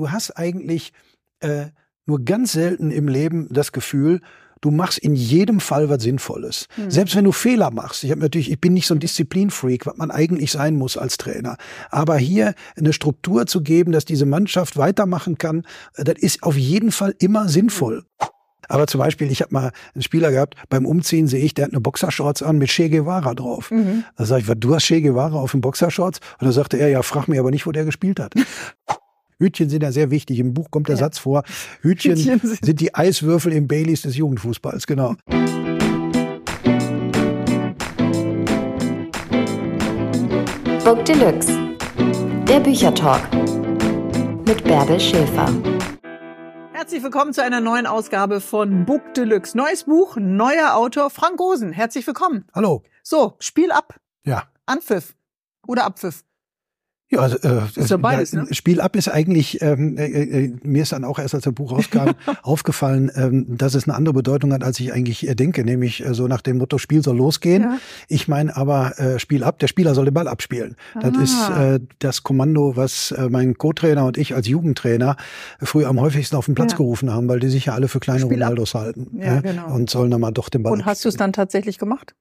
du hast eigentlich äh, nur ganz selten im Leben das Gefühl, du machst in jedem Fall was Sinnvolles. Mhm. Selbst wenn du Fehler machst. Ich habe natürlich, ich bin nicht so ein Disziplinfreak, was man eigentlich sein muss als Trainer. Aber hier eine Struktur zu geben, dass diese Mannschaft weitermachen kann, äh, das ist auf jeden Fall immer sinnvoll. Aber zum Beispiel, ich habe mal einen Spieler gehabt, beim Umziehen sehe ich, der hat eine Boxershorts an mit Che Guevara drauf. Mhm. Da sage ich, du hast Che Guevara auf den Boxershorts? Und dann sagte er, ja, frag mich aber nicht, wo der gespielt hat. Hütchen sind ja sehr wichtig. Im Buch kommt der ja. Satz vor, Hütchen, Hütchen sind die Eiswürfel im Baileys des Jugendfußballs, genau. Book Deluxe, der Büchertalk mit Bärbel Schäfer. Herzlich willkommen zu einer neuen Ausgabe von Book Deluxe. Neues Buch, neuer Autor, Frank Rosen. Herzlich willkommen. Hallo. So, Spiel ab. Ja. Anpfiff oder Abpfiff. Ja, also, äh, ist ja beides, ne? Spiel ab ist eigentlich, ähm, äh, äh, mir ist dann auch erst als das Buch rauskam, aufgefallen, ähm, dass es eine andere Bedeutung hat, als ich eigentlich äh, denke, nämlich äh, so nach dem Motto, Spiel soll losgehen. Ja. Ich meine aber äh, Spiel ab, der Spieler soll den Ball abspielen. Ah. Das ist äh, das Kommando, was äh, mein Co-Trainer und ich als Jugendtrainer früher am häufigsten auf den Platz ja. gerufen haben, weil die sich ja alle für kleine Spiel Ronaldos ab. halten. Ja, ja, genau. Und sollen dann mal doch den Ball Und hast du es dann tatsächlich gemacht?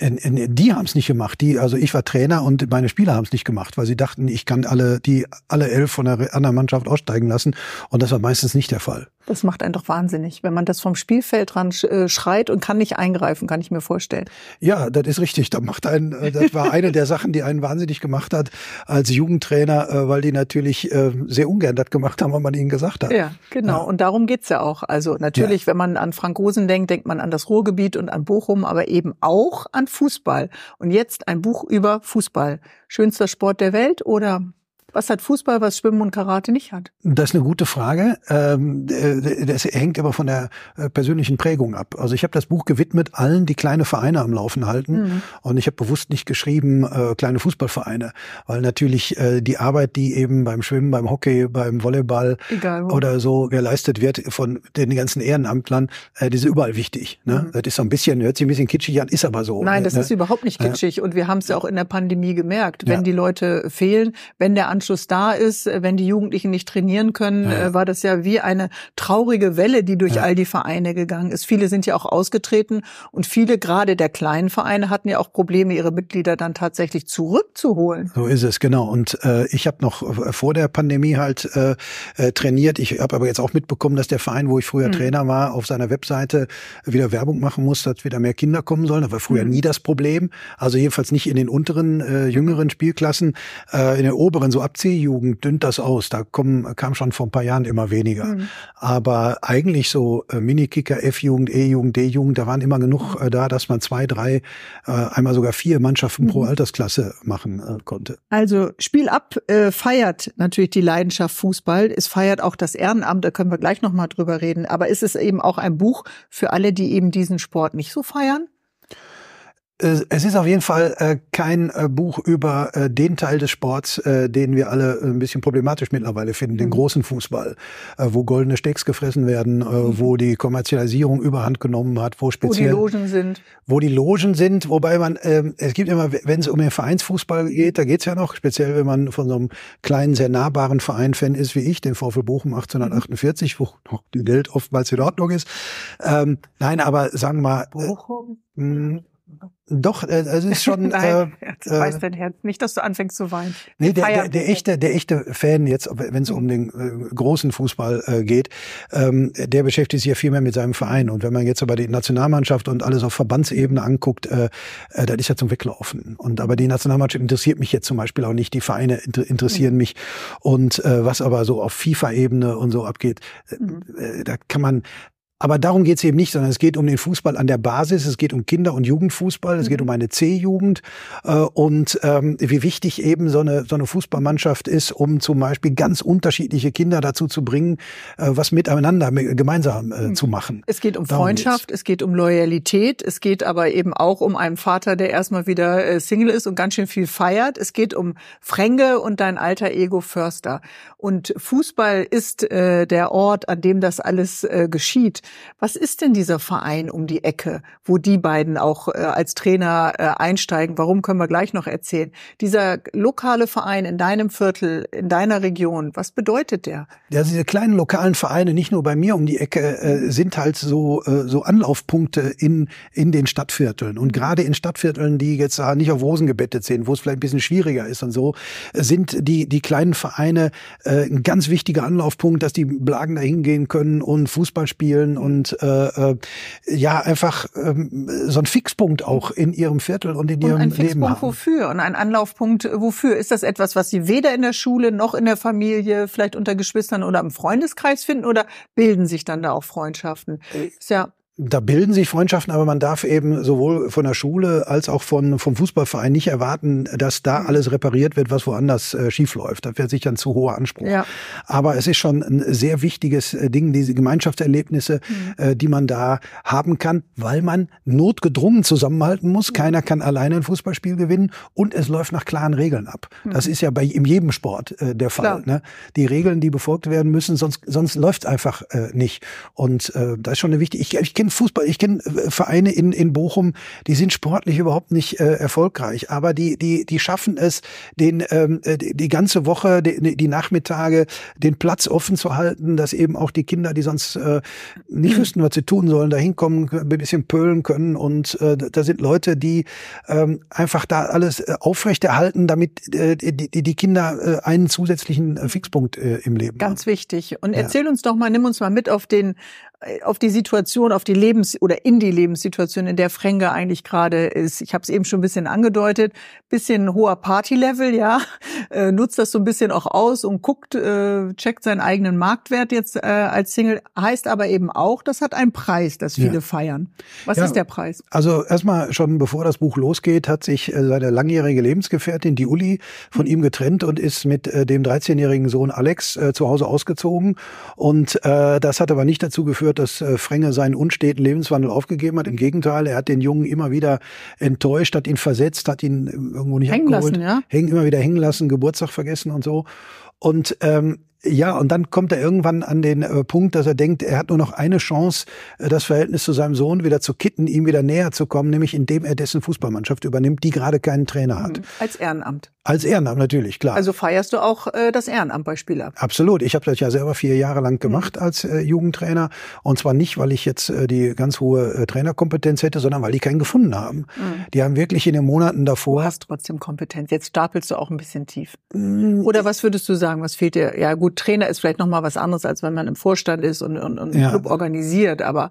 Die haben es nicht gemacht. Die, also ich war Trainer und meine Spieler haben es nicht gemacht, weil sie dachten, ich kann alle die alle elf von der anderen Mannschaft aussteigen lassen. Und das war meistens nicht der Fall. Das macht einen doch wahnsinnig, wenn man das vom Spielfeld dran äh, schreit und kann nicht eingreifen, kann ich mir vorstellen. Ja, das ist richtig. Da macht einen, äh, das war eine der Sachen, die einen wahnsinnig gemacht hat als Jugendtrainer, äh, weil die natürlich sehr ungern das gemacht haben, was man ihnen gesagt hat. Ja, genau. Ja. Und darum geht's ja auch. Also natürlich, ja. wenn man an Frank Rosen denkt, denkt man an das Ruhrgebiet und an Bochum, aber eben auch an Fußball. Und jetzt ein Buch über Fußball. Schönster Sport der Welt oder was hat Fußball, was Schwimmen und Karate nicht hat? Das ist eine gute Frage. Ähm, äh, das hängt aber von der äh, persönlichen Prägung ab. Also ich habe das Buch gewidmet allen, die kleine Vereine am Laufen halten. Mhm. Und ich habe bewusst nicht geschrieben äh, kleine Fußballvereine, weil natürlich die Arbeit, die eben beim Schwimmen, beim Hockey, beim Volleyball oder so geleistet wird von den ganzen Ehrenamtlern, die ist überall wichtig. Ne? Mhm. Das ist so ein bisschen, hört sich ein bisschen kitschig an, ist aber so. Nein, das ne? ist überhaupt nicht kitschig. Und wir haben es ja auch in der Pandemie gemerkt. Wenn ja. die Leute fehlen, wenn der Anschluss da ist, äh, wenn die Jugendlichen nicht trainieren können, ja. Äh, war das ja wie eine traurige Welle, die durch ja. all die Vereine gegangen ist. Viele sind ja auch ausgetreten und viele, gerade der kleinen Vereine, hatten ja auch Probleme, ihre Mitglieder dann tatsächlich zurückzuholen. So ist es, genau. Und äh, ich habe noch äh, vor der Pandemie halt äh, trainiert. Ich habe aber jetzt auch mitbekommen, dass der Verein, wo ich früher mhm. Trainer war, auf seiner Webseite wieder Werbung machen muss, dass wieder mehr Kinder kommen sollen. Das war früher mhm. nie das Problem. Also jedenfalls nicht in den unteren, äh, jüngeren Spielklassen. Äh, in den oberen, so ab C-Jugend dünnt das aus. Da kommen, kam schon vor ein paar Jahren immer weniger. Mhm. Aber eigentlich so äh, Minikicker, F-Jugend, E-Jugend, D-Jugend, da waren immer genug äh, da, dass man zwei, drei, äh, einmal sogar vier Mannschaften mhm. pro Altersklasse machen äh, konnte. Also Spiel ab äh, feiert natürlich die Leidenschaft Fußball. Es feiert auch das Ehrenamt, da können wir gleich nochmal drüber reden. Aber ist es eben auch ein Buch für alle, die eben diesen Sport nicht so feiern? Äh, es ist auf jeden Fall äh, kein äh, Buch über äh, den Teil des Sports, den wir alle ein bisschen problematisch mittlerweile finden, mhm. den großen Fußball, wo goldene Stecks gefressen werden, mhm. wo die Kommerzialisierung überhand genommen hat, wo speziell wo die Logen sind, wo die Logen sind, wobei man ähm, es gibt immer, wenn es um den Vereinsfußball geht, da geht's ja noch, speziell wenn man von so einem kleinen sehr nahbaren Verein Fan ist wie ich, den VfL Bochum 1848, mhm. wo noch die Welt oftmals in Ordnung ist. Ähm, nein, aber sagen wir mal. Bochum? Äh, doch, äh, es ist schon. Nein, äh, weiß dein Herz nicht, dass du anfängst zu weinen. Nee, der, der, der echte, der echte Fan jetzt, wenn es um den äh, großen Fußball äh, geht, ähm, der beschäftigt sich ja viel mehr mit seinem Verein. Und wenn man jetzt aber die Nationalmannschaft und alles auf Verbandsebene anguckt, äh, äh, das ist ja zum Weglaufen. Und aber die Nationalmannschaft interessiert mich jetzt zum Beispiel auch nicht. Die Vereine inter interessieren mhm. mich. Und äh, was aber so auf FIFA-Ebene und so abgeht, äh, mhm. äh, da kann man aber darum geht es eben nicht, sondern es geht um den Fußball an der Basis, es geht um Kinder- und Jugendfußball, es mhm. geht um eine C-Jugend äh, und ähm, wie wichtig eben so eine, so eine Fußballmannschaft ist, um zum Beispiel ganz unterschiedliche Kinder dazu zu bringen, äh, was miteinander gemeinsam äh, mhm. zu machen. Es geht um darum Freundschaft, geht's. es geht um Loyalität, es geht aber eben auch um einen Vater, der erstmal wieder äh, Single ist und ganz schön viel feiert. Es geht um Fränge und dein alter Ego Förster. Und Fußball ist äh, der Ort, an dem das alles äh, geschieht. Was ist denn dieser Verein um die Ecke, wo die beiden auch äh, als Trainer äh, einsteigen? Warum können wir gleich noch erzählen? Dieser lokale Verein in deinem Viertel, in deiner Region, was bedeutet der? Ja, diese kleinen lokalen Vereine, nicht nur bei mir um die Ecke, äh, sind halt so, äh, so Anlaufpunkte in, in den Stadtvierteln. Und gerade in Stadtvierteln, die jetzt nicht auf Rosen gebettet sind, wo es vielleicht ein bisschen schwieriger ist und so, sind die, die kleinen Vereine äh, ein ganz wichtiger Anlaufpunkt, dass die Blagen da hingehen können und Fußball spielen und äh, äh, ja, einfach äh, so ein Fixpunkt auch in ihrem Viertel und in und ihrem ein Fixpunkt Leben haben. wofür? Und ein Anlaufpunkt wofür? Ist das etwas, was Sie weder in der Schule noch in der Familie, vielleicht unter Geschwistern oder im Freundeskreis finden oder bilden sich dann da auch Freundschaften? Ist ja da bilden sich Freundschaften, aber man darf eben sowohl von der Schule als auch von, vom Fußballverein nicht erwarten, dass da alles repariert wird, was woanders äh, schief läuft. Das wäre sicher ein zu hoher Anspruch. Ja. Aber es ist schon ein sehr wichtiges äh, Ding, diese Gemeinschaftserlebnisse, Mhm. äh, die man da haben kann, weil man notgedrungen zusammenhalten muss. Keiner kann alleine ein Fußballspiel gewinnen und es läuft nach klaren Regeln ab. Das ist ja bei in jedem Sport äh, der Fall. Mhm. Klar. Ne? Die Regeln, die befolgt werden müssen, sonst, sonst läuft es einfach äh, nicht. Und äh, das ist schon eine wichtige. Ich, ich kenne Fußball, ich kenne äh, Vereine in, in Bochum, die sind sportlich überhaupt nicht äh, erfolgreich, aber die, die, die schaffen es, den ähm, äh, die, die ganze Woche, die, die Nachmittage, den Platz offen zu halten, dass eben auch die Kinder, die sonst äh, nicht wüssten, was sie tun sollen, da hinkommen, ein bisschen pölen können. Und äh, da sind Leute, die ähm, einfach da alles äh, aufrechterhalten, damit äh, die, die Kinder äh, einen zusätzlichen äh, Fixpunkt äh, im Leben Ganz haben. wichtig. Und erzähl uns doch mal, nimm uns mal mit auf den, auf die Situation, auf die Lebens- oder in die Lebenssituation, in der Fränge eigentlich gerade ist. Ich habe es eben schon ein bisschen angedeutet, bisschen hoher Partylevel, ja, äh, nutzt das so ein bisschen auch aus und guckt, äh, checkt seinen eigenen Marktwert jetzt äh, als Single. Heißt aber eben auch, das hat einen Preis, das viele Ja. feiern. Was Ja. ist der Preis? Also erstmal schon bevor das Buch losgeht, hat sich äh, seine langjährige Lebensgefährtin, die Uli, von ihm getrennt und ist mit äh, dem 13-jährigen Sohn Alex äh, zu Hause ausgezogen. Und äh, das hat aber nicht dazu geführt, dass Frenge seinen unsteten Lebenswandel aufgegeben hat. Im Gegenteil, er hat den Jungen immer wieder enttäuscht, hat ihn versetzt, hat ihn äh, irgendwo nicht Hängen abgeholt, lassen, ja? hängen immer wieder hängen lassen, Geburtstag vergessen und so. Und ähm, ja, und dann kommt er irgendwann an den äh, Punkt, dass er denkt, er hat nur noch eine Chance, äh, das Verhältnis zu seinem Sohn wieder zu kitten, ihm wieder näher zu kommen, nämlich indem er dessen Fußballmannschaft übernimmt, die gerade keinen Trainer hat. Als Ehrenamt. Als Ehrenamt natürlich, klar. Also feierst du auch äh, das Ehrenamt bei Spieler. Absolut. Ich habe das ja selber vier Jahre lang gemacht Mhm. als äh, Jugendtrainer. Und zwar nicht, weil ich jetzt äh, die ganz hohe äh, Trainerkompetenz hätte, sondern weil die keinen gefunden haben. Die haben wirklich in den Monaten Mhm. Du davor. hast trotzdem Kompetenz. Jetzt stapelst du auch ein bisschen tief. Mm, Oder was würdest du sagen? Was fehlt dir? Ja, gut, Trainer ist vielleicht noch mal was anderes, als wenn man im Vorstand ist und, und, und Ja. Club organisiert. Aber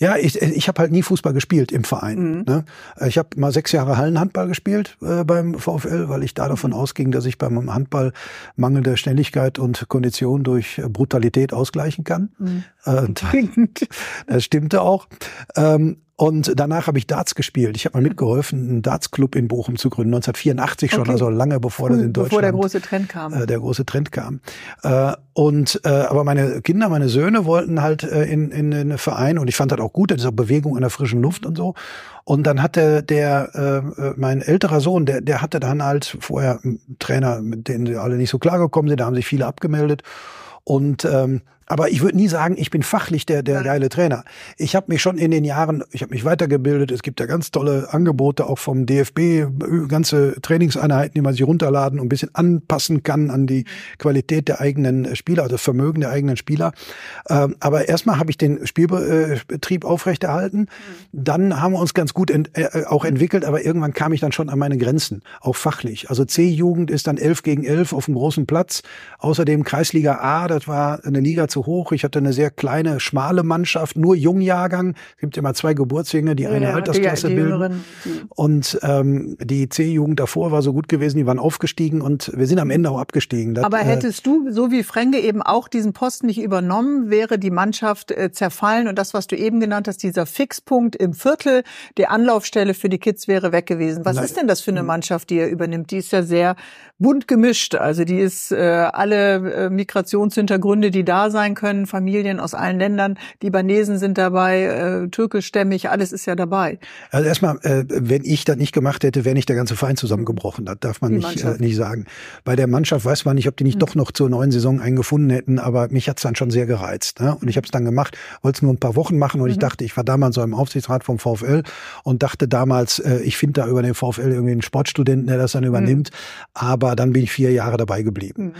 Ja, ich, ich habe halt nie Fußball gespielt im Verein. Mhm. Ne? Ich habe mal sechs Jahre Hallenhandball gespielt äh, beim VfL, weil ich da davon Mhm. ausging, dass ich beim Handball mangelnde Schnelligkeit und Kondition durch Brutalität ausgleichen kann. Mhm. Äh, das stimmte auch. Ähm, und danach habe ich Darts gespielt. Ich habe mal mitgeholfen, einen Darts-Club in Bochum zu gründen, 1984 schon, Okay. also lange bevor das in Deutschland bevor der große Trend kam. äh, der große Trend kam. Äh, und äh, aber meine Kinder, meine Söhne wollten halt äh, in, in einen Verein und ich fand das auch gut, das ist auch Bewegung an der frischen Luft und so. Und dann hatte der, äh, äh, mein älterer Sohn, der, der hatte dann halt vorher einen Trainer, mit denen sie alle nicht so klar gekommen sind, da haben sich viele abgemeldet. Und ähm, aber ich würde nie sagen, ich bin fachlich der, der geile Trainer. Ich habe mich schon in den Jahren, ich habe mich weitergebildet. Es gibt ja ganz tolle Angebote auch vom DFB, äh, ganze Trainingseinheiten, die man sich runterladen und ein bisschen anpassen kann an die Qualität der eigenen Spieler, also das Vermögen der eigenen Spieler. Ähm, aber erstmal habe ich den Spielbetrieb aufrechterhalten. Dann haben wir uns ganz gut ent, äh, auch entwickelt, aber irgendwann kam ich dann schon an meine Grenzen, auch fachlich. Also C-Jugend ist dann 11 gegen 11 auf dem großen Platz. Außerdem Kreisliga A, das war eine Liga zu hoch. Ich hatte eine sehr kleine, schmale Mannschaft, nur Jungjahrgang. Es gibt immer zwei Geburtsjährige, die eine Ja, Altersklasse die, die bilden. Und ähm, die C-Jugend davor war so gut gewesen, die waren aufgestiegen und wir sind am Ende auch abgestiegen. Das, aber äh, hättest du, so wie Fränge eben auch diesen Posten nicht übernommen, wäre die Mannschaft äh, zerfallen und das, was du eben genannt hast, dieser Fixpunkt im Viertel, die Anlaufstelle für die Kids wäre weg gewesen. Was Nein. ist denn das für eine Mannschaft, die er übernimmt? Die ist ja sehr bunt gemischt. Also die ist äh, alle äh, Migrationshintergründe, die da sein sein können, Familien aus allen Ländern, Libanesen sind dabei, äh, türkischstämmig, alles ist ja dabei. Also erstmal, äh, wenn ich das nicht gemacht hätte, wäre nicht der ganze Verein zusammengebrochen. Das darf man nicht, äh, nicht sagen. Bei der Mannschaft weiß man nicht, ob die nicht mhm. doch noch zur neuen Saison einen gefunden hätten, aber mich hat's dann schon sehr gereizt. Ne? Und ich habe es dann gemacht, wollte es nur ein paar Wochen machen und mhm. ich dachte, ich war damals so im Aufsichtsrat vom VfL und dachte damals, äh, ich finde da über den VfL irgendwie einen Sportstudenten, der das dann übernimmt. Mhm. Aber dann bin ich vier Jahre dabei geblieben. Mhm.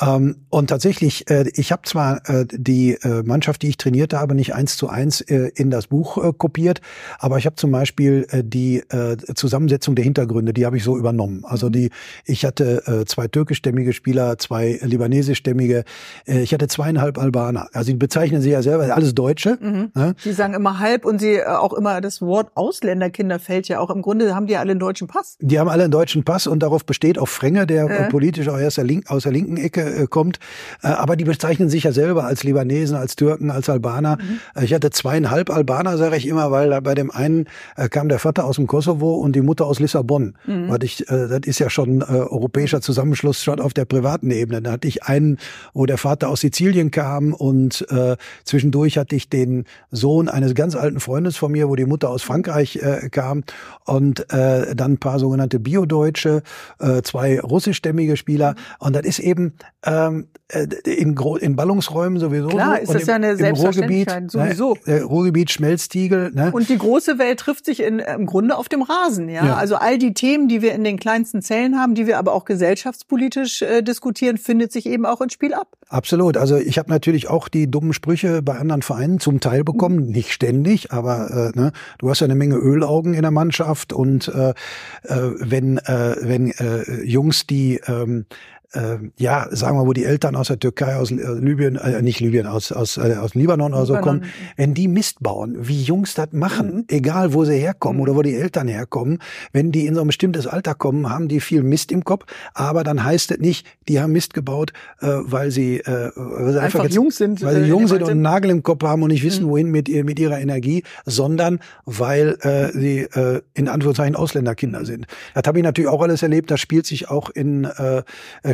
Ähm, und tatsächlich, äh, ich habe zwar äh, die äh, Mannschaft, die ich trainierte habe, nicht eins zu eins äh, in das Buch äh, kopiert, aber ich habe zum Beispiel äh, die äh, Zusammensetzung der Hintergründe, die habe ich so übernommen. Also mhm. die, ich hatte äh, zwei türkischstämmige Spieler, zwei libanesischstämmige, äh, ich hatte zweieinhalb Albaner. Also sie bezeichnen sie ja selber alles Deutsche. Mhm. Ne? Sie sagen immer halb und sie äh, auch immer das Wort Ausländerkinder fällt ja auch im Grunde haben die ja alle einen deutschen Pass. Die haben alle einen deutschen Pass und darauf besteht auch Frenge, der äh. politisch auch erst der Link, aus der linken Ecke äh, kommt. Äh, aber die bezeichnen sich ja selber als Libanesen, als Türken, als Albaner. Mhm. Äh, ich hatte zweieinhalb Albaner, sage ich immer, weil bei dem einen äh, kam der Vater aus dem Kosovo und die Mutter aus Lissabon. Mhm. Weil ich, äh, das ist ja schon europäischer Zusammenschluss schon auf der privaten Ebene. Da hatte ich einen, wo der Vater aus Sizilien kam und äh, zwischendurch hatte ich den Sohn eines ganz alten Freundes von mir, wo die Mutter aus Frankreich äh, kam und äh, dann ein paar sogenannte Biodeutsche, äh, zwei russischstämmige Spieler. Und das ist eben ähm, äh, in, in Ballungsräumen sowieso Klar, so. ist das im, ja eine Selbstverständlichkeit, ne, sowieso. Ne, Ruhrgebiet, Schmelztiegel. Ne? Und die große Welt trifft sich in, im Grunde auf dem Rasen. Ja? ja? Also all die Themen, die wir in den kleinsten Zellen haben, die wir aber auch gesellschaftspolitisch äh, diskutieren, findet sich eben auch ins Spiel ab. Absolut. Also ich habe natürlich auch die dummen Sprüche bei anderen Vereinen zum Teil bekommen, mhm. nicht ständig, aber äh, ne, du hast ja eine Menge Ölaugen in der Mannschaft und äh, äh, wenn äh, wenn äh, Jungs, die ähm, äh, ja, sagen wir, wo die Eltern aus der Türkei, aus äh, Libyen, äh, nicht Libyen, aus, aus, äh, aus Libanon oder so kommen, wenn die Mist bauen, wie Jungs das machen, mhm. egal wo sie herkommen mhm. oder wo die Eltern herkommen, wenn die in so ein bestimmtes Alter kommen, haben die viel Mist im Kopf, aber dann heißt es nicht, die haben Mist gebaut, äh, weil sie, äh, weil sie einfach, einfach jung sind, weil sie äh, jung sind und einen Nagel im Kopf haben und nicht wissen, mhm. wohin mit, mit ihrer Energie, sondern weil äh, sie äh, in Anführungszeichen Ausländerkinder sind. Das habe ich natürlich auch alles erlebt, das spielt sich auch in äh,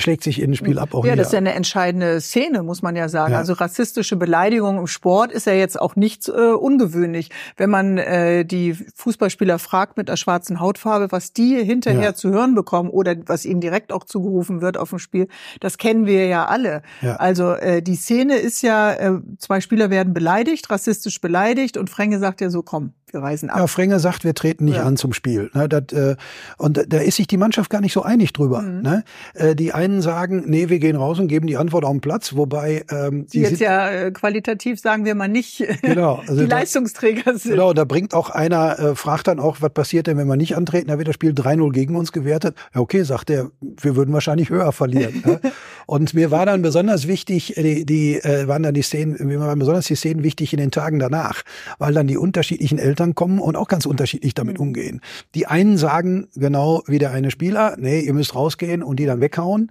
schlägt sich in dem Spiel ab. Auch ja, das ist ja eine entscheidende Szene, muss man ja sagen. Ja. Also rassistische Beleidigung im Sport ist ja jetzt auch nichts äh, ungewöhnlich. Wenn man äh, die Fußballspieler fragt mit der schwarzen Hautfarbe, was die hinterher ja. zu hören bekommen oder was ihnen direkt auch zugerufen wird auf dem Spiel, das kennen wir ja alle. Ja. Also äh, die Szene ist ja, äh, zwei Spieler werden beleidigt, rassistisch beleidigt und Frenge sagt ja so, komm, wir reisen ab. Ja, Frenge sagt, wir treten nicht ja. an zum Spiel. Ne, das, äh, und da ist sich die Mannschaft gar nicht so einig drüber. Mhm. Ne? Äh, die einen sagen, nee, wir gehen raus und geben die Antwort auf den Platz, wobei ähm, die jetzt ja äh, qualitativ sagen wir mal nicht genau, also die da, Leistungsträger sind. Genau, da bringt auch einer, äh, fragt dann auch, was passiert denn, wenn wir nicht antreten? Da wird das Spiel 3-0 gegen uns gewertet. Ja, okay, sagt er, wir würden wahrscheinlich höher verlieren. ne? Und mir war dann besonders wichtig, äh, die, die äh, waren dann die Szenen, mir waren besonders die Szenen wichtig in den Tagen danach, weil dann die unterschiedlichen Eltern Eltern kommen und auch ganz unterschiedlich damit mhm. umgehen. Die einen sagen genau wie der eine Spieler, nee, ihr müsst rausgehen und die dann weghauen.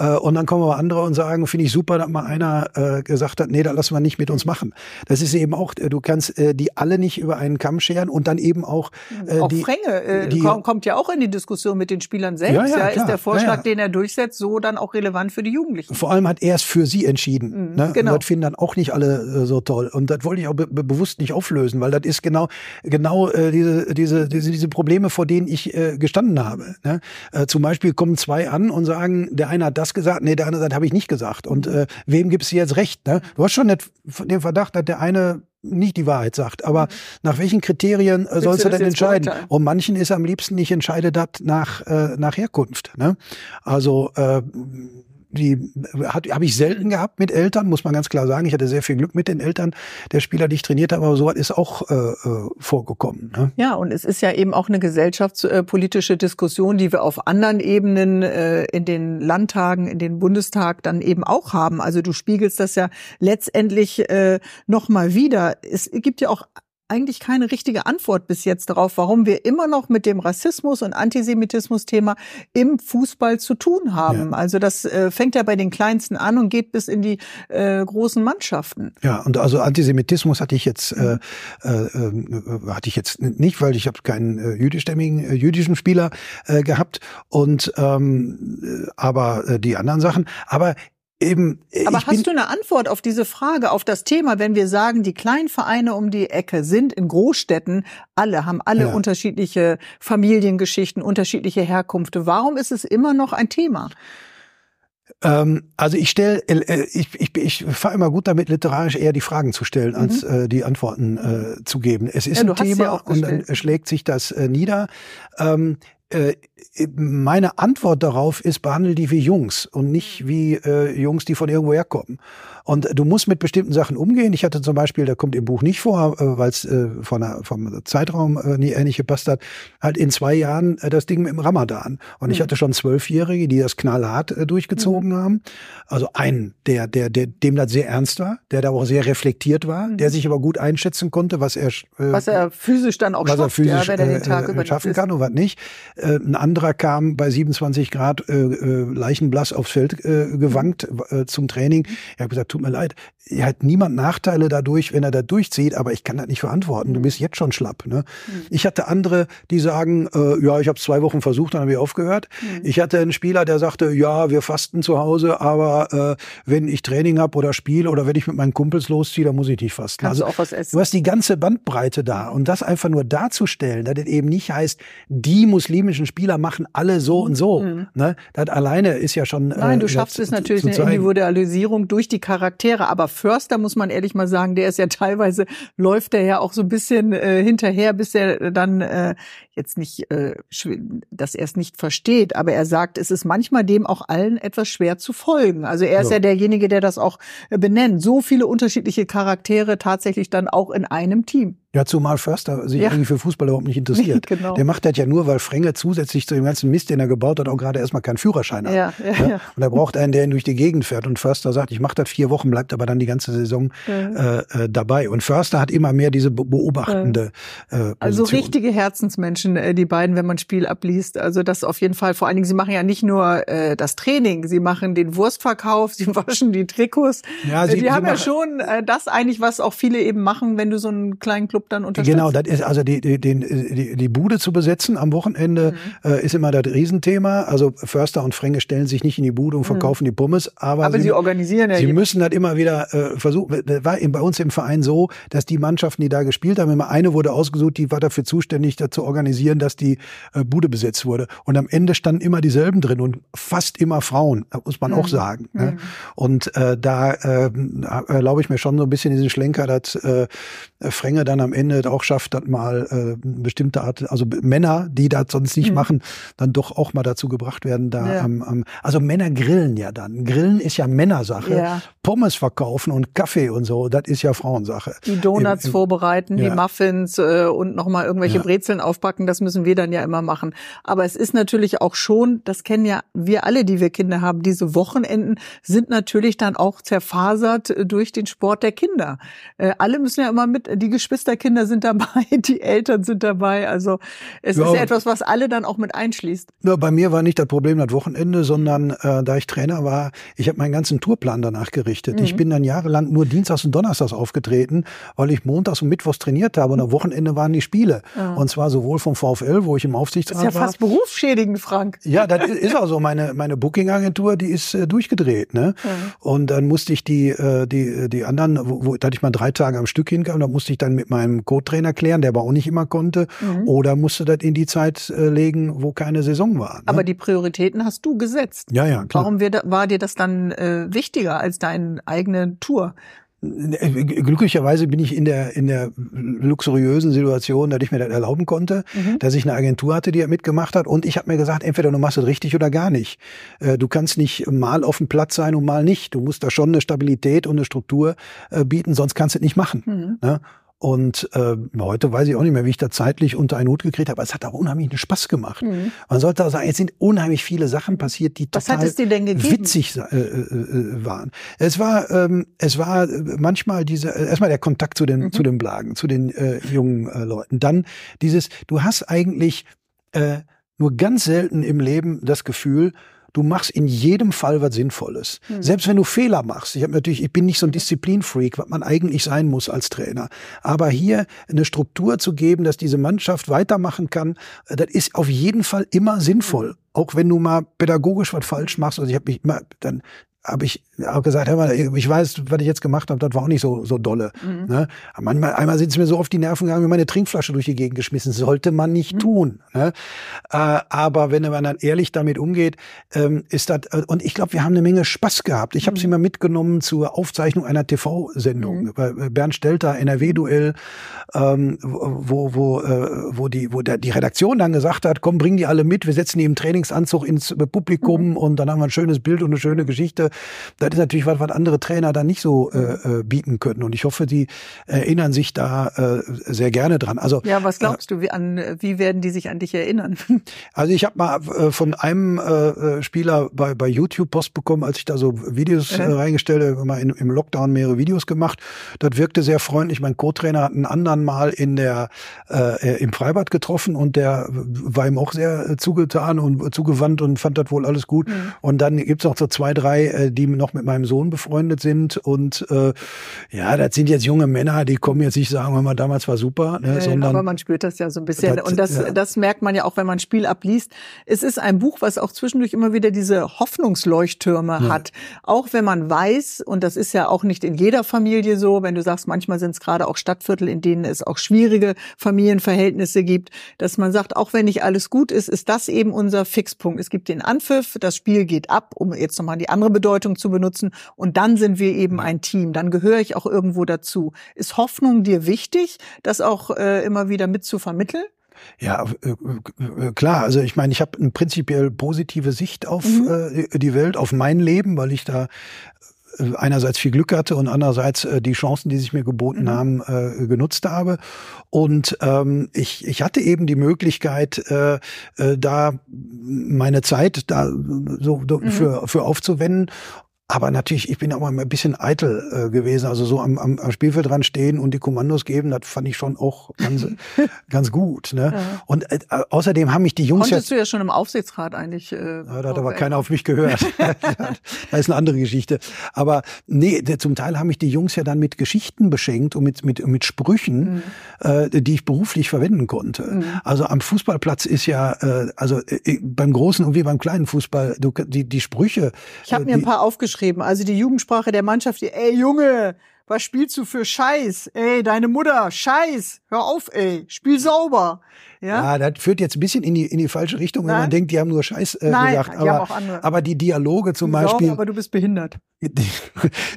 Äh, und dann kommen aber andere und sagen, finde ich super, dass mal einer äh, gesagt hat, nee, da lassen wir nicht mit uns machen. Das ist eben auch, du kannst äh, die alle nicht über einen Kamm scheren und dann eben auch äh, auch die, Fränge äh, die, kommt ja auch in die Diskussion mit den Spielern selbst. Ja, ja, ja ist der Vorschlag, ja, den er durchsetzt, so dann auch relevant für die Jugendlichen? Vor allem hat er es für sie entschieden. Mhm, ne? Genau. Und das finden dann auch nicht alle äh, so toll. Und das wollte ich auch be bewusst nicht auflösen, weil das ist genau genau äh, diese, diese diese diese Probleme, vor denen ich äh, gestanden habe. Ne? Äh, zum Beispiel kommen zwei an und sagen, der eine hat das das gesagt? Nee, der andere sagt, habe ich nicht gesagt. Und äh, wem gibst du jetzt recht? Ne? Du hast schon den Verdacht, dass der eine nicht die Wahrheit sagt. Aber mhm. nach welchen Kriterien äh, sollst du denn entscheiden? Und manchen ist am liebsten nicht entscheidet das nach, äh, nach Herkunft. Ne? Also äh, die habe ich selten gehabt mit Eltern, muss man ganz klar sagen. Ich hatte sehr viel Glück mit den Eltern der Spieler, die ich trainiert habe, aber sowas ist auch äh, äh, vorgekommen. Ne? Ja, und es ist ja eben auch eine gesellschaftspolitische Diskussion, die wir auf anderen Ebenen äh, in den Landtagen, in den Bundestag dann eben auch haben. Also du spiegelst das ja letztendlich äh, nochmal wieder. Es gibt ja auch eigentlich keine richtige Antwort bis jetzt darauf, warum wir immer noch mit dem Rassismus und Antisemitismus-Thema im Fußball zu tun haben. Ja. Also das äh, fängt ja bei den Kleinsten an und geht bis in die äh, großen Mannschaften. Ja, und also Antisemitismus hatte ich jetzt äh, äh, äh, hatte ich jetzt nicht, weil ich habe keinen äh, jüdischstämmigen äh, jüdischen Spieler gehabt und ähm, äh, aber die anderen Sachen. Aber eben. Aber hast du eine Antwort auf diese Frage, auf das Thema, wenn wir sagen, die Kleinvereine um die Ecke sind in Großstädten, alle haben alle ja. unterschiedliche Familiengeschichten, unterschiedliche Herkünfte. Warum ist es immer noch ein Thema? Ähm, also ich stelle, äh, ich, ich, ich fahre immer gut damit, literarisch eher die Fragen zu stellen, als mhm. äh, die Antworten äh, zu geben. Es ist ja, ein Thema ja und dann schlägt sich das äh, nieder. Ähm, äh, meine Antwort darauf ist, behandle die wie Jungs und nicht wie äh, Jungs, die von irgendwoher kommen. Und du musst mit bestimmten Sachen umgehen. Ich hatte zum Beispiel, da kommt im Buch nicht vor, äh, weil es äh, von der, vom Zeitraum äh, nie, nicht gepasst hat, halt in zwei Jahren äh, das Ding dem Ramadan. Und mhm. ich hatte schon Zwölfjährige, die das knallhart durchgezogen mhm. haben. Also einen, der, der, der, dem das sehr ernst war, der da auch sehr reflektiert war, mhm. der sich aber gut einschätzen konnte, was er, äh, was er physisch dann auch was schafft, er physisch, ja, er den Tag äh, schaffen kann und was nicht. Äh, ein anderer kam bei 27 Grad äh, leichenblass aufs Feld gewankt zum Training. Er hat gesagt, tut mir leid, er hat niemand Nachteile dadurch, wenn er da durchzieht, aber ich kann das nicht verantworten. Du mhm. bist jetzt schon schlapp. Ne? Mhm. Ich hatte andere, die sagen, äh, ja, ich habe zwei Wochen versucht, dann habe ich aufgehört. Mhm. Ich hatte einen Spieler, der sagte, ja, wir fasten zu Hause, aber äh, wenn ich Training habe oder spiele oder wenn ich mit meinen Kumpels losziehe, dann muss ich nicht fasten. Kannst also du auch was essen? Du hast die ganze Bandbreite da und das einfach nur darzustellen, dass das eben nicht heißt, die muslimischen Spieler machen alle so und so. Mhm. Ne? Das alleine ist ja schon. Nein, äh, du schaffst es natürlich eine Individualisierung durch die Charaktere, aber Förster muss man ehrlich mal sagen, der ist ja teilweise läuft der ja auch so ein bisschen äh, hinterher, bis er dann äh, jetzt nicht äh, das erst nicht versteht, aber er sagt, es ist manchmal dem auch allen etwas schwer zu folgen. Also er ist ja, ja derjenige, der das auch äh, benennt. So viele unterschiedliche Charaktere tatsächlich dann auch in einem Team. Ja, zumal Förster sich ja. irgendwie für Fußball überhaupt nicht interessiert. genau. Der macht das ja nur, weil Frenge zusätzlich zu dem ganzen Mist, den er gebaut hat, auch gerade erstmal keinen Führerschein hat. Ja, ja, ja. Und er braucht einen, der ihn durch die Gegend fährt. Und Förster sagt, ich mache das vier Wochen, bleibt aber dann die ganze Saison äh, äh, dabei. Und Förster hat immer mehr diese beobachtende äh, Also richtige Herzensmenschen, äh, die beiden, wenn man Spiel abliest. Also das auf jeden Fall. Vor allen Dingen, sie machen ja nicht nur äh, das Training, sie machen den Wurstverkauf, sie waschen die Trikots. Ja, sie, die haben ja schon äh, das eigentlich, was auch viele eben machen, wenn du so einen kleinen Club dann unterstützt? Genau, das ist also die, die, die, die Bude zu besetzen am Wochenende mhm. äh, ist immer das Riesenthema. Also Förster und Fränge stellen sich nicht in die Bude und mhm. verkaufen mhm. die Pommes, aber, aber sie, sie, organisieren ja Sie müssen das immer wieder äh, versuchen. Das war bei uns im Verein so, dass die Mannschaften, die da gespielt haben, immer eine wurde ausgesucht, die war dafür zuständig, dazu organisieren, dass die äh, Bude besetzt wurde. Und am Ende standen immer dieselben drin und fast immer Frauen, muss man mhm. auch sagen. Ne? Mhm. Und äh, da äh, erlaube ich mir schon so ein bisschen diesen Schlenker, dass äh, Fränge dann am Ende auch schafft, dann mal äh, bestimmte Art, also Männer, die das sonst nicht mhm. machen, dann doch auch mal dazu gebracht werden, da ja. am, am, also Männer grillen ja dann. Grillen ist ja Männersache. Ja. Pommes verkaufen und Kaffee und so, das ist ja Frauensache. Die Donuts Im, im, vorbereiten, ja. die Muffins äh, und nochmal irgendwelche. Brezeln aufpacken, das müssen wir dann ja immer machen. Aber es ist natürlich auch schon, das kennen ja wir alle, die wir Kinder haben, diese Wochenenden sind natürlich dann auch zerfasert durch den Sport der Kinder. Äh, alle müssen ja immer mit, die Geschwister Kinder sind dabei, die Eltern sind dabei. Also es ja. ist ja etwas, was alle dann auch mit einschließt. Ja, bei mir war nicht das Problem das Wochenende, sondern äh, da ich Trainer war, ich habe meinen ganzen Tourplan danach gerichtet. Mhm. Ich bin dann jahrelang nur Dienstags und Donnerstags aufgetreten, weil ich montags und mittwochs trainiert habe und am Wochenende waren die Spiele. Ja. Und zwar sowohl vom VfL, wo ich im Aufsichtsrat war. Das ist ja fast war. berufsschädigend, Frank. Ja, das ist also meine meine Booking-Agentur, die ist äh, durchgedreht. Ne? Ja. Und dann musste ich die äh, die die anderen, wo, wo da hatte ich mal drei Tage am Stück hinkam, da musste ich dann mit meinem einem Co-Trainer klären, der aber auch nicht immer konnte, mhm. oder musste das in die Zeit äh, legen, wo keine Saison war. Ne? Aber die Prioritäten hast du gesetzt. Ja, ja, klar. Warum war dir das dann äh, wichtiger als deine eigene Tour? Äh, glücklicherweise bin ich in der, in der luxuriösen Situation, dass ich mir das erlauben konnte, mhm. dass ich eine Agentur hatte, die mitgemacht hat. Und ich habe mir gesagt, entweder du machst es richtig oder gar nicht. Äh, du kannst nicht mal auf dem Platz sein und mal nicht. Du musst da schon eine Stabilität und eine Struktur bieten, sonst kannst du es nicht machen. Mhm. Ne? Und äh, heute weiß ich auch nicht mehr, wie ich da zeitlich unter einen Hut gekriegt habe. Aber es hat auch unheimlich Spaß gemacht. Mhm. Man sollte auch sagen, es sind unheimlich viele Sachen passiert, die Was total witzig äh, äh, äh, waren. Es war, ähm, es war manchmal diese, äh, erstmal der Kontakt zu den, mhm. zu den Blagen, zu den äh, jungen äh, Leuten. Dann dieses, du hast eigentlich äh, nur ganz selten im Leben das Gefühl, du machst in jedem Fall was Sinnvolles. Mhm. Selbst wenn du Fehler machst. Ich habe natürlich, ich bin nicht so ein Disziplinfreak, was man eigentlich sein muss als Trainer. Aber hier eine Struktur zu geben, dass diese Mannschaft weitermachen kann, äh, das ist auf jeden Fall immer sinnvoll. Auch wenn du mal pädagogisch was falsch machst. Also ich habe mich immer, dann habe ich auch gesagt, hör mal, ich weiß, was ich jetzt gemacht habe, das war auch nicht so, so dolle. Mhm. Ne? Manchmal, einmal sind es mir so auf die Nerven gegangen, wie meine Trinkflasche durch die Gegend geschmissen. Sollte man nicht mhm. tun. Ne? Äh, aber wenn man dann ehrlich damit umgeht, ähm, ist das, äh, und ich glaube, wir haben eine Menge Spaß gehabt. Ich habe sie mhm. mal mitgenommen zur Aufzeichnung einer TV-Sendung. Mhm. Bei äh, Bernd Stelter, NRW-Duell, ähm, wo, wo, äh, wo, die, wo der, die Redaktion dann gesagt hat, komm, bring die alle mit, wir setzen die im Trainingsanzug ins Publikum mhm. und dann haben wir ein schönes Bild und eine schöne Geschichte. Das ist natürlich was, was andere Trainer dann nicht so äh, äh, bieten können. Und ich hoffe, die erinnern sich da äh, sehr gerne dran. Also ja, was glaubst du, wie, an, wie werden die sich an dich erinnern? Also ich habe mal äh, von einem äh, Spieler bei, bei YouTube Post bekommen, als ich da so Videos äh, reingestellt habe, mal in, im Lockdown mehrere Videos gemacht. Das wirkte sehr freundlich. Mein Co-Trainer hat einen anderen mal in der äh, im Freibad getroffen und der war ihm auch sehr zugetan und zugewandt und fand das wohl alles gut. Mhm. Und dann gibt's noch so zwei, drei, äh, die noch mit meinem Sohn befreundet sind. Und äh, ja, das sind jetzt junge Männer, die kommen jetzt nicht sagen, mal damals war super. Ne, äh, sondern, aber man spürt das ja so ein bisschen. Das, und das, ja. das merkt man ja auch, wenn man ein Spiel abliest. Es ist ein Buch, was auch zwischendurch immer wieder diese Hoffnungsleuchttürme ja. hat. Auch wenn man weiß, und das ist ja auch nicht in jeder Familie so, wenn du sagst, manchmal sind es gerade auch Stadtviertel, in denen es auch schwierige Familienverhältnisse gibt, dass man sagt, auch wenn nicht alles gut ist, ist das eben unser Fixpunkt. Es gibt den Anpfiff, das Spiel geht ab, um jetzt nochmal die andere Bedeutung zu benutzen, und dann sind wir eben ein Team. Dann gehöre ich auch irgendwo dazu. Ist Hoffnung dir wichtig, das auch äh, immer wieder mit zu vermitteln? Ja, äh, äh, klar. Also ich meine, ich habe eine prinzipiell positive Sicht auf mhm. äh, die Welt, auf mein Leben, weil ich da äh, einerseits viel Glück hatte und andererseits äh, die Chancen, die sich mir geboten mhm. haben, äh, genutzt habe. Und ähm, ich, ich hatte eben die Möglichkeit, äh, äh, da meine Zeit da so, so mhm. für, für aufzuwenden. Aber natürlich, ich bin auch mal ein bisschen eitel äh, gewesen. Also so am, am, am Spielfeld dran stehen und die Kommandos geben, das fand ich schon auch ganz, ganz gut. Ne? Ja. Und äh, außerdem haben mich die Jungs Konntest ja, du ja schon im Aufsichtsrat eigentlich. Äh, ja, da hat aber keiner auf mich gehört. da ist eine andere Geschichte. Aber nee, zum Teil haben mich die Jungs ja dann mit Geschichten beschenkt und mit, mit, mit Sprüchen, mhm. äh, die ich beruflich verwenden konnte. Mhm. Also am Fußballplatz ist ja, äh, also äh, beim großen und wie beim kleinen Fußball, du, die, die Sprüche. Ich habe mir ein paar aufgeschrieben geschrieben. Also die Jugendsprache der Mannschaft, die, ey Junge, was spielst du für Scheiß? Ey, deine Mutter, Scheiß, hör auf, ey, spiel sauber. Ja? ja, das führt jetzt ein bisschen in die, in die falsche Richtung, wenn Nein? man denkt, die haben nur Scheiß äh, Nein, gesagt. Aber, die haben auch andere. aber die Dialoge zum Beispiel. Sauber, aber du bist behindert. Die,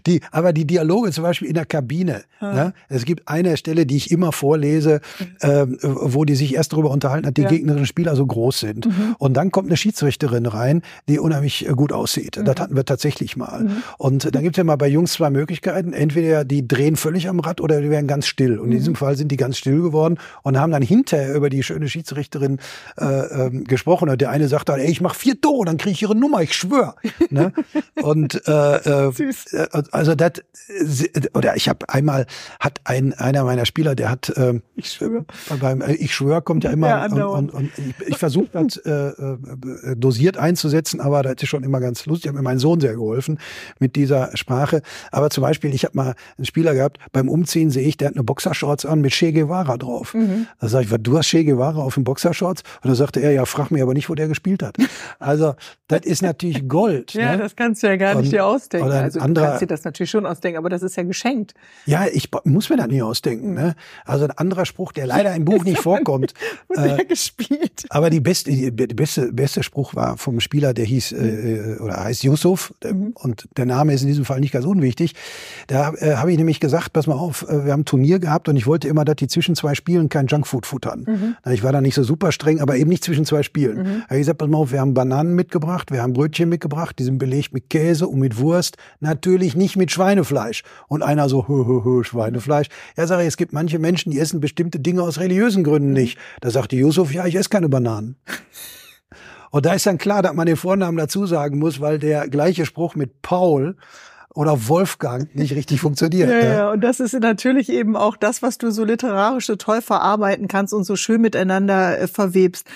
die, aber die Dialoge zum Beispiel in der Kabine. Ja. Ne? Es gibt eine Stelle, die ich immer vorlese, äh, wo die sich erst darüber unterhalten, dass die ja. gegnerischen Spieler so groß sind. Mhm. Und dann kommt eine Schiedsrichterin rein, die unheimlich äh, gut aussieht. Mhm. Das hatten wir tatsächlich mal. Mhm. Und dann gibt es ja mal bei Jungs zwei Möglichkeiten. Entweder die drehen völlig am Rad oder die werden ganz still. Und in mhm. diesem Fall sind die ganz still geworden und haben dann hinterher über die schöne Schiedsrichterin äh, ähm, gesprochen. Und der eine sagt dann, ey, ich mach vier Tore, dann kriege ich ihre Nummer, ich schwör. ne? Und äh, äh. Äh, also das oder ich habe einmal hat ein einer meiner Spieler, der hat äh, ich schwöre beim äh, ich schwöre kommt ja immer ja, und, und, und, ich, ich versuche das äh, äh, dosiert einzusetzen, aber das ist schon immer ganz lustig. Ich habe mir mein Sohn sehr geholfen mit dieser Sprache. Aber zum Beispiel, ich habe mal einen Spieler gehabt, beim Umziehen sehe ich, der hat eine Boxershorts an mit Che Guevara drauf. Mhm. Da sage ich, was, du hast Che Guevara auf dem Boxershorts? Und dann sagte er, ja, frag mich aber nicht, wo der gespielt hat. Also das ist natürlich Gold. ja, ne? das kannst du ja gar nicht dir ausdenken also du kannst dir das natürlich schon ausdenken, aber das ist ja geschenkt. Ja, ich muss mir das nicht ausdenken. Ne? Also ein anderer Spruch, der leider im Buch nicht vorkommt. äh, gespielt. Aber die beste, die, beste, beste Spruch war vom Spieler, der hieß äh, oder heißt Yusuf mhm. und der Name ist in diesem Fall nicht ganz unwichtig. Da äh, habe ich nämlich gesagt, pass mal auf, äh, wir haben ein Turnier gehabt und ich wollte immer, dass die zwischen zwei Spielen kein Junkfood futtern. Mhm. Ich war da nicht so super streng, aber eben nicht zwischen zwei Spielen. Mhm. Habe ich gesagt, pass mal auf, wir haben Bananen mitgebracht, wir haben Brötchen mitgebracht, die sind belegt mit Käse und mit Wurst Wurst, natürlich nicht mit Schweinefleisch. Und einer so, hö, hö, hö, Schweinefleisch. Ja, sage ich, es gibt manche Menschen, die essen bestimmte Dinge aus religiösen Gründen nicht. Da sagte Yusuf, ja, ich esse keine Bananen. Und da ist dann klar, dass man den Vornamen dazu sagen muss, weil der gleiche Spruch mit Paul oder Wolfgang nicht richtig funktioniert. Ja, ne? ja, und das ist natürlich eben auch das, was du so literarisch so toll verarbeiten kannst und so schön miteinander äh, verwebst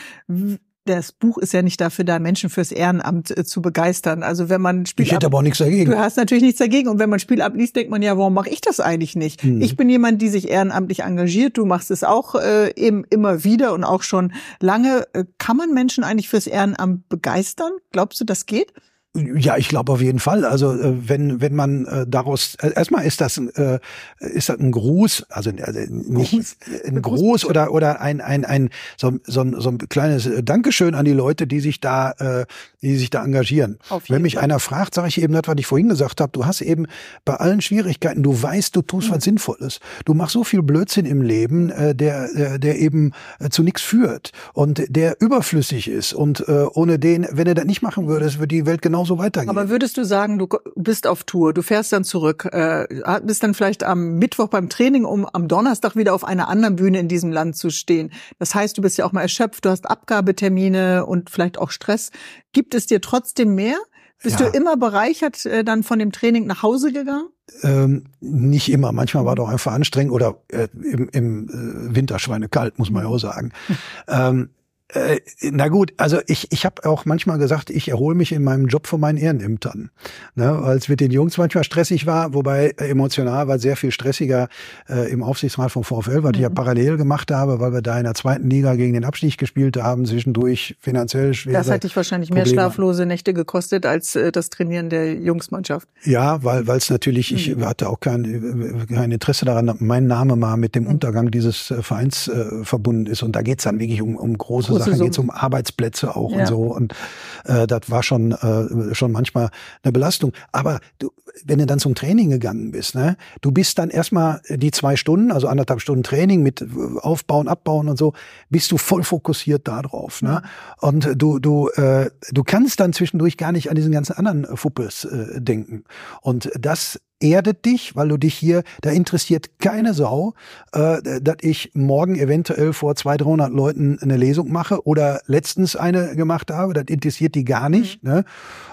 das Buch ist ja nicht dafür da, Menschen fürs Ehrenamt äh, zu begeistern. Also wenn man Spiel Ich hätte aber auch nichts dagegen. Du hast natürlich nichts dagegen. Und wenn man Spiel abliest, denkt man ja, warum mache ich das eigentlich nicht? Hm. Ich bin jemand, die sich ehrenamtlich engagiert. Du machst es auch äh, eben immer wieder und auch schon lange. Äh, kann man Menschen eigentlich fürs Ehrenamt begeistern? Glaubst du, das geht? Ja, ich glaube auf jeden Fall. Also äh, wenn wenn man äh, daraus äh, erstmal ist das äh, ist das ein Gruß, also, also nicht Gruß. ein Gruß oder oder ein ein ein so, so, so ein kleines Dankeschön an die Leute, die sich da äh, die sich da engagieren. Wenn mich Fall. einer fragt, sage ich eben das, was ich vorhin gesagt habe. Du hast eben bei allen Schwierigkeiten, du weißt, du tust mhm. was Sinnvolles. Du machst so viel Blödsinn im Leben, äh, der der, der eben äh, zu nichts führt und der überflüssig ist und äh, ohne den, wenn du das nicht machen würdest, würde die Welt genauso weitergehen. Aber würdest du sagen, du bist auf Tour, du fährst dann zurück, äh, bist dann vielleicht am Mittwoch beim Training, um am Donnerstag wieder auf einer anderen Bühne in diesem Land zu stehen. Das heißt, du bist ja auch mal erschöpft, du hast Abgabetermine und vielleicht auch Stress. Gibt es dir trotzdem mehr? Bist ja. du immer bereichert äh, dann von dem Training nach Hause gegangen? Ähm, nicht immer. Manchmal war doch einfach anstrengend oder äh, im, im äh, Winter schweinekalt, muss man ja auch sagen. ähm, äh, na gut, also ich, ich habe auch manchmal gesagt, ich erhole mich in meinem Job von meinen Ehrenämtern. Ne, weil es mit den Jungs manchmal stressig war, wobei emotional war sehr viel stressiger äh, im Aufsichtsrat vom VfL, was mhm. ich ja mhm. parallel gemacht habe, weil wir da in der zweiten Liga gegen den Abstieg gespielt haben, zwischendurch finanziell schwer. Das hat dich wahrscheinlich mehr Probleme. schlaflose Nächte gekostet als äh, das Trainieren der Jungsmannschaft. Ja, weil weil es natürlich, mhm. ich hatte auch kein, kein Interesse daran, mein Name mal mit dem mhm. Untergang dieses äh, Vereins äh, verbunden ist. Und da geht's dann wirklich um, um große große Sachen, geht es um Arbeitsplätze auch ja. und so. Und äh, das war schon, äh, schon manchmal eine Belastung. Aber du, wenn du dann zum Training gegangen bist, ne, du bist dann erstmal die zwei Stunden, also anderthalb Stunden Training mit Aufbauen, Abbauen und so, bist du voll fokussiert darauf. Ne? Und du, du, äh, du kannst dann zwischendurch gar nicht an diesen ganzen anderen Fuppes äh, denken. Und das erdet dich, weil du dich hier, da interessiert keine Sau, äh, dass ich morgen eventuell vor 200, 300 Leuten eine Lesung mache oder letztens eine gemacht habe, das interessiert die gar nicht. Mhm. Ne?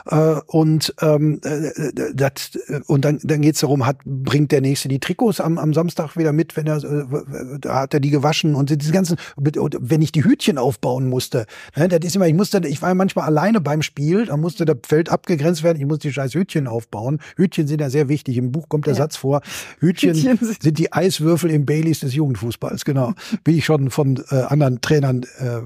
Äh, und ähm, äh, das, und dann, dann geht es darum, hat, bringt der Nächste die Trikots am, am Samstag wieder mit, wenn er, äh, da hat er die gewaschen und diese ganzen, wenn ich die Hütchen aufbauen musste, ne, das ist immer, ich musste, ich war ja manchmal alleine beim Spiel, da musste das Feld abgegrenzt werden, ich musste die scheiß Hütchen aufbauen. Hütchen sind ja sehr wichtig, im Buch kommt der ja. Satz vor, Hütchen, Hütchen sind die Eiswürfel im Baileys des Jugendfußballs, genau. Bin ich schon von äh, anderen Trainern äh,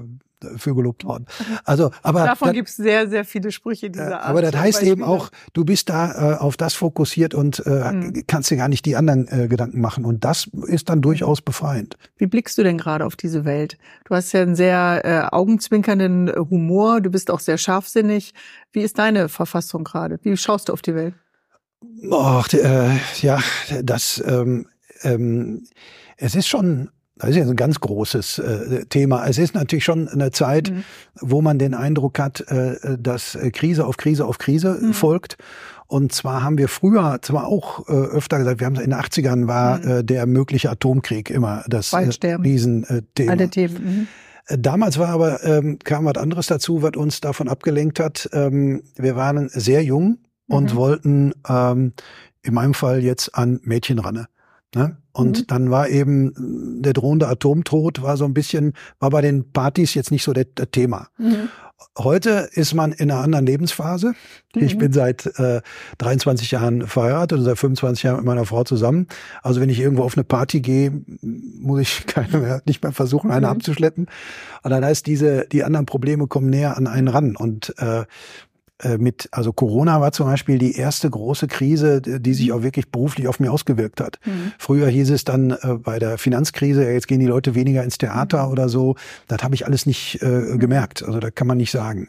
für gelobt worden. Also, aber davon gibt es sehr, sehr viele Sprüche dieser Art. Aber das heißt eben auch, du bist da äh, auf das fokussiert und äh, mhm. kannst dir gar nicht die anderen äh, Gedanken machen. Und das ist dann durchaus befreiend. Wie blickst du denn gerade auf diese Welt? Du hast ja einen sehr äh, augenzwinkernden Humor. Du bist auch sehr scharfsinnig. Wie ist deine Verfassung gerade? Wie schaust du auf die Welt? Och, äh, ja, das. Ähm, ähm, es ist schon das ist ja ein ganz großes äh, Thema. Es ist natürlich schon eine Zeit, mhm. wo man den Eindruck hat, äh, dass Krise auf Krise auf Krise mhm. folgt. Und zwar haben wir früher zwar auch äh, öfter gesagt, wir haben in den 80ern war mhm. äh, der mögliche Atomkrieg immer das äh, Riesenthema. Alle Themen. Mhm. Äh, damals war aber, ähm, kam was anderes dazu, was uns davon abgelenkt hat. Ähm, wir waren sehr jung und mhm. wollten ähm, in meinem Fall jetzt an Mädchen ranne. Ne? Und mhm. dann war eben der drohende Atomtod war so ein bisschen, war bei den Partys jetzt nicht so das, das Thema. Mhm. Heute ist man in einer anderen Lebensphase. Mhm. Ich bin seit äh, 23 Jahren verheiratet und seit 25 Jahren mit meiner Frau zusammen. Also wenn ich irgendwo auf eine Party gehe, muss ich keine mehr, nicht mehr versuchen, eine mhm. abzuschleppen. Und dann heißt diese, die anderen Probleme kommen näher an einen ran. Und äh, äh, mit, also Corona war zum Beispiel die erste große Krise, die sich mhm. auch wirklich beruflich auf mir ausgewirkt hat. Mhm. Früher hieß es dann äh, bei der Finanzkrise, jetzt gehen die Leute weniger ins Theater mhm. oder so. Das habe ich alles nicht äh, gemerkt. Also da kann man nicht sagen.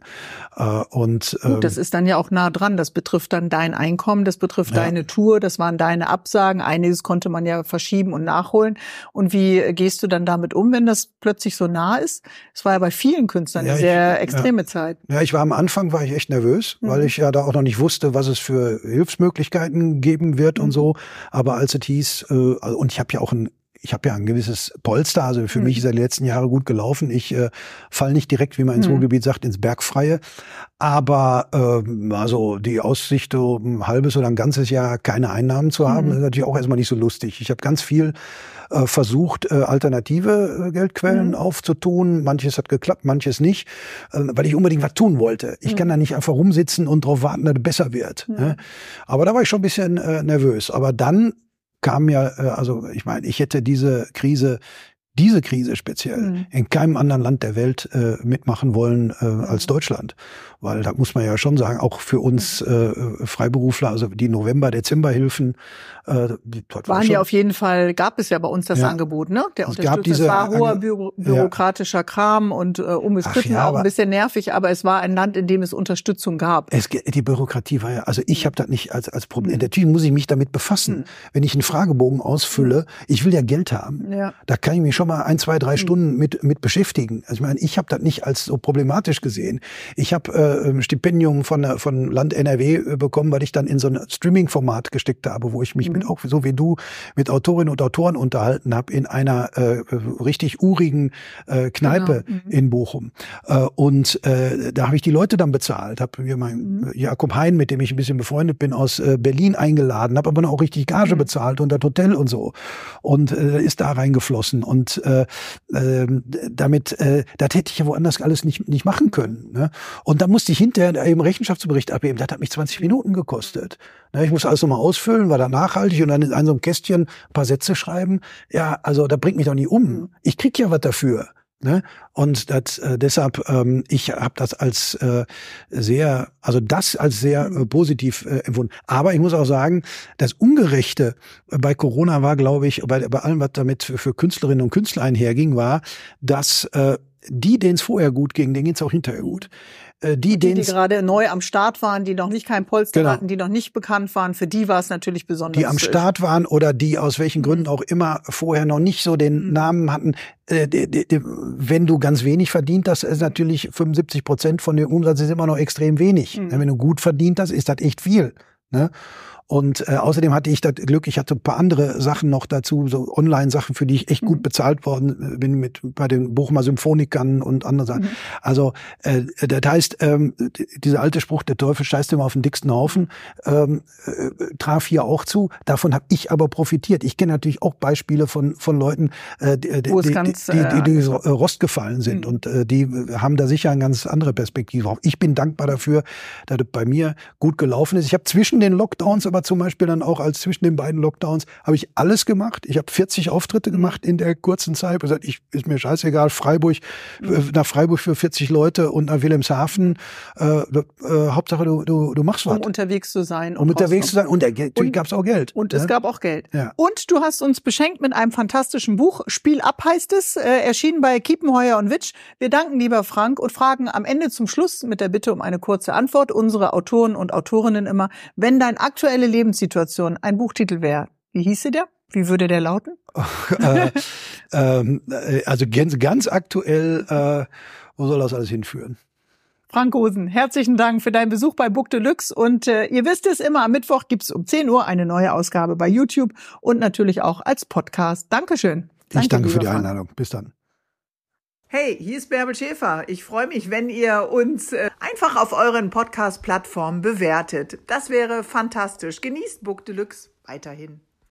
Äh, und Gut, ähm, das ist dann ja auch nah dran. Das betrifft dann dein Einkommen, das betrifft ja. deine Tour, das waren deine Absagen. Einiges konnte man ja verschieben und nachholen. Und wie gehst du dann damit um, wenn das plötzlich so nah ist? Es war ja bei vielen Künstlern ja, eine sehr ich, extreme. Zeit. Ja, ich war am Anfang war ich echt nervös nervös, mhm. weil ich ja da auch noch nicht wusste, was es für Hilfsmöglichkeiten geben wird mhm. und so. Aber als es hieß, äh, und ich habe ja auch ein ich habe ja ein gewisses Polster, also für mhm. mich ist er die letzten Jahre gut gelaufen. Ich äh, fall nicht direkt, wie man ins mhm. Ruhrgebiet sagt, ins Bergfreie. Aber äh, also die Aussicht, so ein halbes oder ein ganzes Jahr keine Einnahmen zu haben, mhm. ist natürlich auch erstmal nicht so lustig. Ich habe ganz viel äh, versucht, äh, alternative äh, Geldquellen mhm. aufzutun. Manches hat geklappt, manches nicht, äh, weil ich unbedingt was tun wollte. Ich mhm. kann da nicht einfach rumsitzen und darauf warten, dass es besser wird. Ne? Aber da war ich schon ein bisschen äh, nervös. Aber dann kam ja, äh, also ich meine, ich hätte diese Krise diese Krise speziell mhm. in keinem anderen Land der Welt äh, mitmachen wollen äh, als mhm. Deutschland. Weil da muss man ja schon sagen, auch für uns äh, Freiberufler, also die November-Dezember-Hilfen, äh, waren ja auf jeden Fall, gab es ja bei uns das ja. Angebot, ne? Der es gab diese, war hoher Büro, bürokratischer ja. Kram und äh, umstritten, ja, auch ein bisschen nervig, aber es war ein Land, in dem es Unterstützung gab. Es, die Bürokratie war ja, also ich habe das nicht als, als Problem. Mhm. Natürlich muss ich mich damit befassen. Mhm. Wenn ich einen Fragebogen ausfülle, ich will ja Geld haben. Ja. Da kann ich mich schon mal ein, zwei, drei mhm. Stunden mit, mit beschäftigen. Also ich meine, ich habe das nicht als so problematisch gesehen. Ich habe äh, ein Stipendium von, von Land NRW äh, bekommen, weil ich dann in so ein Streaming-Format gesteckt habe, wo ich mich mhm. mit auch so wie du mit Autorinnen und Autoren unterhalten habe in einer äh, richtig urigen äh, Kneipe genau. mhm. in Bochum. Äh, und äh, da habe ich die Leute dann bezahlt, habe mir mein mhm. Jakob Hein, mit dem ich ein bisschen befreundet bin, aus äh, Berlin eingeladen, habe aber auch richtig Gage mhm. bezahlt und das Hotel und so und äh, ist da reingeflossen und äh, äh, damit, äh, das hätte ich ja woanders alles nicht nicht machen können. Ne? Und da musste ich hinterher eben Rechenschaftsbericht abgeben. Das hat mich 20 Minuten gekostet. Ich muss alles nochmal ausfüllen, war da nachhaltig und dann in so einem Kästchen ein paar Sätze schreiben. Ja, also da bringt mich doch nie um. Ich krieg ja was dafür. Ne? Und das, äh, deshalb, ähm, ich habe das als äh, sehr, also das als sehr äh, positiv äh, empfunden. Aber ich muss auch sagen, das Ungerechte bei Corona war, glaube ich, bei, bei allem, was damit für, für Künstlerinnen und Künstler einherging, war, dass äh, die, denen es vorher gut ging, denen es auch hinterher gut. Äh, die, die, die gerade neu am Start waren, die noch nicht kein Polster genau. hatten, die noch nicht bekannt waren, für die war es natürlich besonders. Die am Start waren oder die aus welchen Gründen auch immer vorher noch nicht so den mhm. Namen hatten. Äh, wenn du ganz wenig verdient hast, ist natürlich 75 Prozent von dem Umsatz ist immer noch extrem wenig. Mhm. Wenn du gut verdient hast, ist das echt viel. Ne? Und äh, außerdem hatte ich das Glück, ich hatte ein paar andere Sachen noch dazu, so Online-Sachen, für die ich echt gut mhm. bezahlt worden äh, bin, mit bei den Bochumer Symphonikern und anderen Sachen. Mhm. Also äh, das heißt, ähm, dieser alte Spruch, der Teufel scheißt immer auf den dicksten Haufen, ähm, äh, traf hier auch zu. Davon habe ich aber profitiert. Ich kenne natürlich auch Beispiele von von Leuten, äh, die, die, die, ganz, die, die, die, die Rost gefallen sind mhm. und äh, die haben da sicher eine ganz andere Perspektive drauf. Ich bin dankbar dafür, dass das bei mir gut gelaufen ist. Ich habe zwischen den Lockdowns aber zum Beispiel dann auch als zwischen den beiden Lockdowns habe ich alles gemacht. Ich habe 40 Auftritte gemacht in der kurzen Zeit. Ich gesagt, ich ist mir scheißegal, Freiburg, mhm. nach Freiburg für 40 Leute und nach Wilhelmshaven. Äh, äh, Hauptsache du, du, du machst was. Um unterwegs zu sein. Um unterwegs zu sein. Und natürlich gab es auch Geld. Und es gab auch Geld. Ja. Und du hast uns beschenkt mit einem fantastischen Buch. Spiel ab heißt es, äh, erschienen bei Kiepenheuer und Witsch. Wir danken lieber Frank und fragen am Ende zum Schluss mit der Bitte um eine kurze Antwort unsere Autoren und Autorinnen immer, wenn dein aktuelle Lebenssituation ein Buchtitel wäre, wie hieße der? Wie würde der lauten? äh, ähm, äh, also ganz, ganz aktuell, äh, wo soll das alles hinführen? Frank Hosen, herzlichen Dank für deinen Besuch bei Book Deluxe. Und äh, ihr wisst es immer, am Mittwoch gibt's um 10 Uhr eine neue Ausgabe bei YouTube und natürlich auch als Podcast. Dankeschön. Danke, ich danke für die Einladung. Bis dann. Hey, hier ist Bärbel Schäfer. Ich freue mich, wenn ihr uns äh, einfach auf euren Podcast-Plattformen bewertet. Das wäre fantastisch. Genießt Book Deluxe weiterhin.